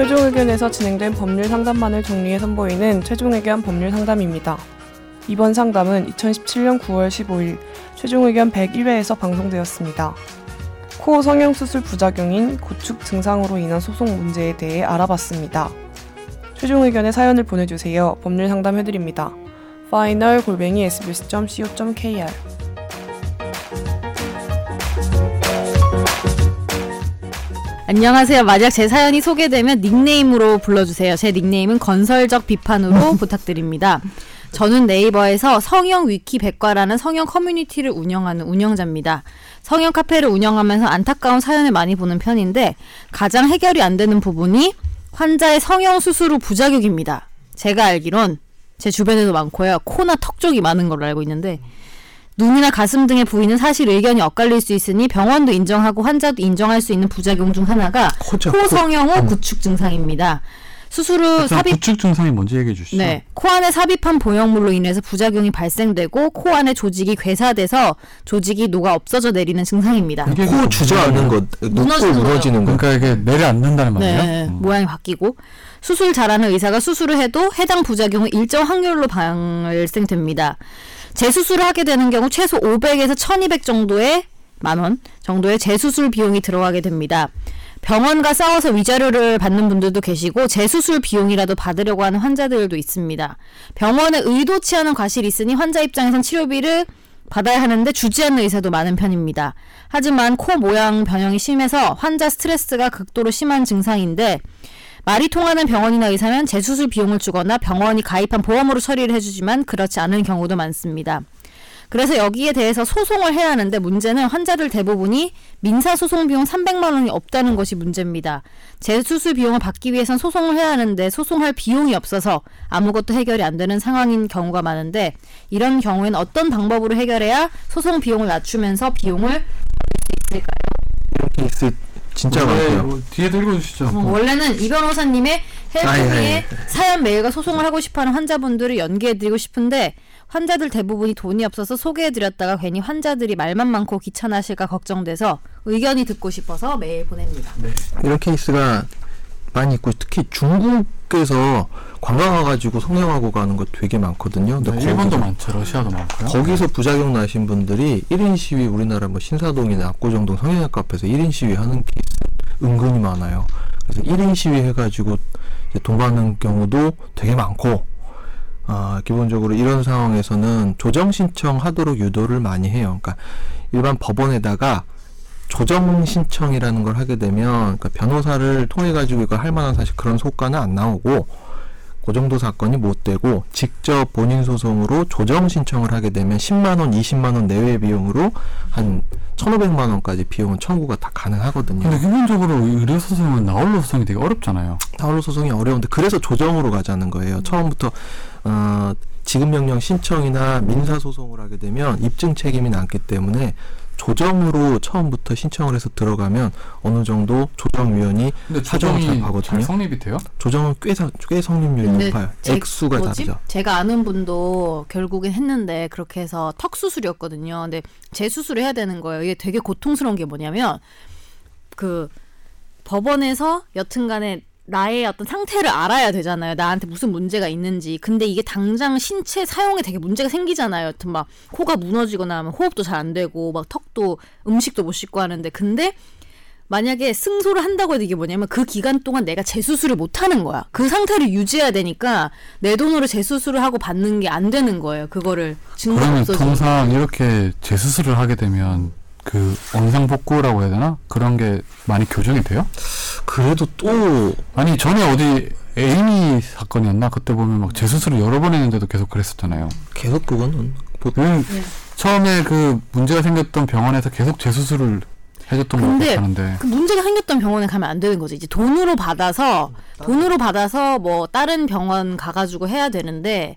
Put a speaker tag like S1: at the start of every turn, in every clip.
S1: 최종 의견에서 진행된 법률 상담만을 정리해 선보이는 최종 의견 법률 상담입니다. 이번 상담은 2017년 9월 15일 최종 의견 101회에서 방송되었습니다. 코어 성형수술 부작용인 고축 증상으로 인한 소송 문제에 대해 알아봤습니다. 최종 의견에 사연을 보내주세요. 법률 상담해드립니다. final 골뱅이 sbs.co.kr
S2: 안녕하세요. 만약 제 사연이 소개되면 닉네임으로 불러주세요. 제 닉네임은 건설적 비판으로 부탁드립니다. 저는 네이버에서 성형 위키 백과라는 성형 커뮤니티를 운영하는 운영자입니다. 성형 카페를 운영하면서 안타까운 사연을 많이 보는 편인데 가장 해결이 안 되는 부분이 환자의 성형 수술 후 부작용입니다. 제가 알기론 제 주변에도 많고요. 코나 턱 쪽이 많은 걸로 알고 있는데 눈이나 가슴 등의 부위는 사실 의견이 엇갈릴 수 있으니 병원도 인정하고 환자도 인정할 수 있는 부작용 중 하나가
S3: 코죠.
S2: 코 성형 후
S3: 음.
S2: 구축 증상입니다. 수술 후 삽입
S4: 구축 증상이 뭔지 얘기해 주시죠.
S2: 네, 코 안에 삽입한 보형물로 인해서 부작용이 발생되고 코 안에 조직이 괴사돼서 조직이 녹아 없어져 내리는 증상입니다.
S4: 이게
S3: 코 주저앉는 것, 녹고
S2: 무너지는 거.
S4: 그러니까 이게 내려앉는다는 말이에요.
S2: 네,
S4: 음.
S2: 모양이 바뀌고 수술 잘하는 의사가 수술을 해도 해당 부작용은 일정 확률로 발생됩니다. 재수술을 하게 되는 경우 최소 500에서 1200 정도의 만원 정도의 재수술 비용이 들어가게 됩니다. 병원과 싸워서 위자료를 받는 분들도 계시고 재수술 비용이라도 받으려고 하는 환자들도 있습니다. 병원에 의도치 않은 과실이 있으니 환자 입장에선 치료비를 받아야 하는데 주지 않는 의사도 많은 편입니다. 하지만 코 모양 변형이 심해서 환자 스트레스가 극도로 심한 증상인데 말이 통하는 병원이나 의사면 재수술 비용을 주거나 병원이 가입한 보험으로 처리를 해주지만 그렇지 않은 경우도 많습니다. 그래서 여기에 대해서 소송을 해야 하는데 문제는 환자들 대부분이 민사 소송 비용 300만 원이 없다는 것이 문제입니다. 재수술 비용을 받기 위해선 소송을 해야 하는데 소송할 비용이 없어서 아무것도 해결이 안 되는 상황인 경우가 많은데 이런 경우에는 어떤 방법으로 해결해야 소송 비용을 낮추면서 비용을 줄수 있을까요?
S3: 진짜
S4: 네,
S3: 많고요.
S4: 뭐 뒤에도 읽어주시죠.
S2: 어, 원래는 이 변호사님의
S3: 아, 예,
S2: 헬프에
S3: 예.
S2: 사연 메일과 소송을 하고 싶어하는 환자분들을 연계해드리고 싶은데 환자들 대부분이 돈이 없어서 소개해드렸다가 괜히 환자들이 말만 많고 귀찮아하실까 걱정돼서 의견이 듣고 싶어서 메일 보냅니다.
S3: 이런 케이스가 많이 있고 특히 중국에서 관광 와가지고 성형하고 가는 거 되게 많거든요.
S4: 네,
S3: 근데
S4: 일본도
S3: 거기서-
S4: 많죠. 러시아도 많고요.
S3: 거기서 부작용 나신 분들이 1인 시위 우리나라 뭐 신사동이나 압구정동 성형외과 앞에서 1인 시위 하는 케이스 은근히 많아요. 그래서 1인 시위 해가지고 받는 경우도 되게 많고 아, 기본적으로 이런 상황에서는 조정 신청하도록 유도를 많이 해요. 그러니까 일반 법원에다가 조정 신청이라는 걸 하게 되면 그러니까 변호사를 통해 가지고 이거 할 만한 사실 그런 소가는 안 나오고 그 정도 사건이 못 되고 직접 본인 소송으로 조정 신청을 하게 되면 10만 원, 20만 원 내외 비용으로 한 1,500만 원까지 비용은 청구가 다 가능하거든요.
S4: 근데 기본적으로 의료 소송은 나홀로 소송이 되게 어렵잖아요.
S3: 타월로 소송이 어려운데 그래서 조정으로 가자는 거예요. 처음부터 어, 지급 명령 신청이나 민사 소송을 하게 되면 입증 책임이 남기 때문에 조정으로 처음부터 신청을 해서 들어가면 어느 정도 조정위원이
S4: 근데
S3: 사정을 잘
S4: 조정이
S3: 봐거든요.
S4: 잘 성립이 돼요?
S3: 조정은 꽤, 사- 꽤 성립률이
S2: 근데
S3: 높아요.
S2: 제-
S3: 액수가
S2: 뭐지?
S3: 다르죠.
S2: 제가 아는 분도 결국엔 했는데 그렇게 해서 턱 수술이었거든요. 근데 재수술을 해야 되는 거예요. 이게 되게 고통스러운 게 뭐냐면 그 법원에서 여튼간에 나의 어떤 상태를 알아야 되잖아요. 나한테 무슨 문제가 있는지. 근데 이게 당장 신체 사용에 되게 문제가 생기잖아요. 여튼 막 코가 무너지거나 하면 호흡도 잘 안 되고 막 턱도 음식도 못 씻고 하는데 근데 만약에 승소를 한다고 해도 이게 뭐냐면 그 기간 동안 내가 재수술을 못 하는 거야. 그 상태를 유지해야 되니까 내 돈으로 재수술을 하고 받는 게 안 되는 거예요. 그거를 증거
S4: 그러면
S2: 없어지고.
S4: 통상 이렇게 재수술을 하게 되면 그 원상 복구라고 해야 되나? 그런 게 많이 교정이 돼요?
S3: 그래도 또
S4: 아니 전에 어디 에이미 사건이었나? 그때 보면 막 재수술을 여러 번 했는데도 계속 그랬었잖아요.
S3: 계속 그거는 보-
S4: 그
S2: 네.
S4: 처음에 그 문제가 생겼던 병원에서 계속 재수술을 해줬던 것
S2: 근데
S4: 같았는데
S2: 그 문제가 생겼던 병원에 가면 안 되는 거죠. 이제 돈으로 받아서 돈으로 받아서 뭐 다른 병원 가가지고 해야 되는데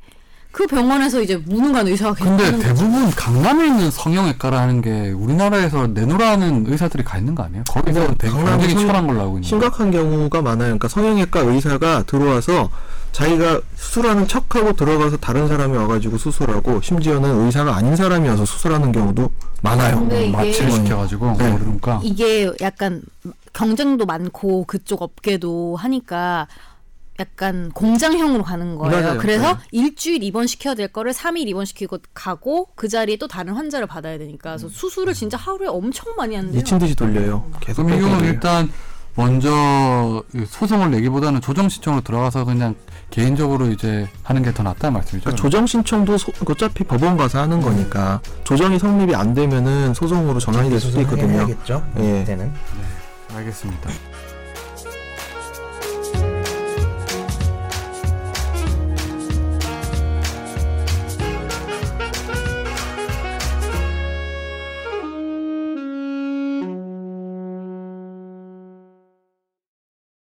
S2: 그 병원에서 이제 무능한 의사가 계속
S4: 근데. 대부분 강남에 있는 성형외과라는 게 우리나라에서 내노라는 의사들이 가 있는 거 아니에요? 거기서 되게
S3: 성-
S4: 철한 걸로 알고 있는데
S3: 심각한 경우가 많아요. 그러니까 성형외과 의사가 들어와서 자기가 수술하는 척하고 들어가서 다른 사람이 와가지고 수술하고 심지어는 의사가 아닌 사람이 와서 수술하는 경우도 많아요.
S2: 이게-
S4: 마취를 시켜가지고
S3: 네.
S4: 모르니까
S2: 이게 약간 경쟁도 많고 그쪽 업계도 하니까 약간 공장형으로 가는 거예요.
S3: 맞아요.
S2: 그래서
S3: 네.
S2: 일주일 입원 시켜야 될 거를 3일 입원 시키고 가고 그 자리에 또 다른 환자를 받아야 되니까 그래서 수술을 진짜 하루에 엄청 많이 하는데요.
S3: 미친 듯이 돌려요. 계속
S4: 그럼 이 경우는
S3: 돌려요.
S4: 일단 먼저 소송을 내기보다는 조정 신청으로 들어가서 그냥 개인적으로 이제 하는 게 더 낫다는 말씀이죠.
S3: 그러니까 조정 신청도 소- 어차피 법원 가서 하는 거니까 조정이 성립이 안 되면은 소송으로 전환이 될 수도 있거든요.
S5: 해야겠죠.
S3: 예.
S5: 이때는.
S4: 알겠습니다.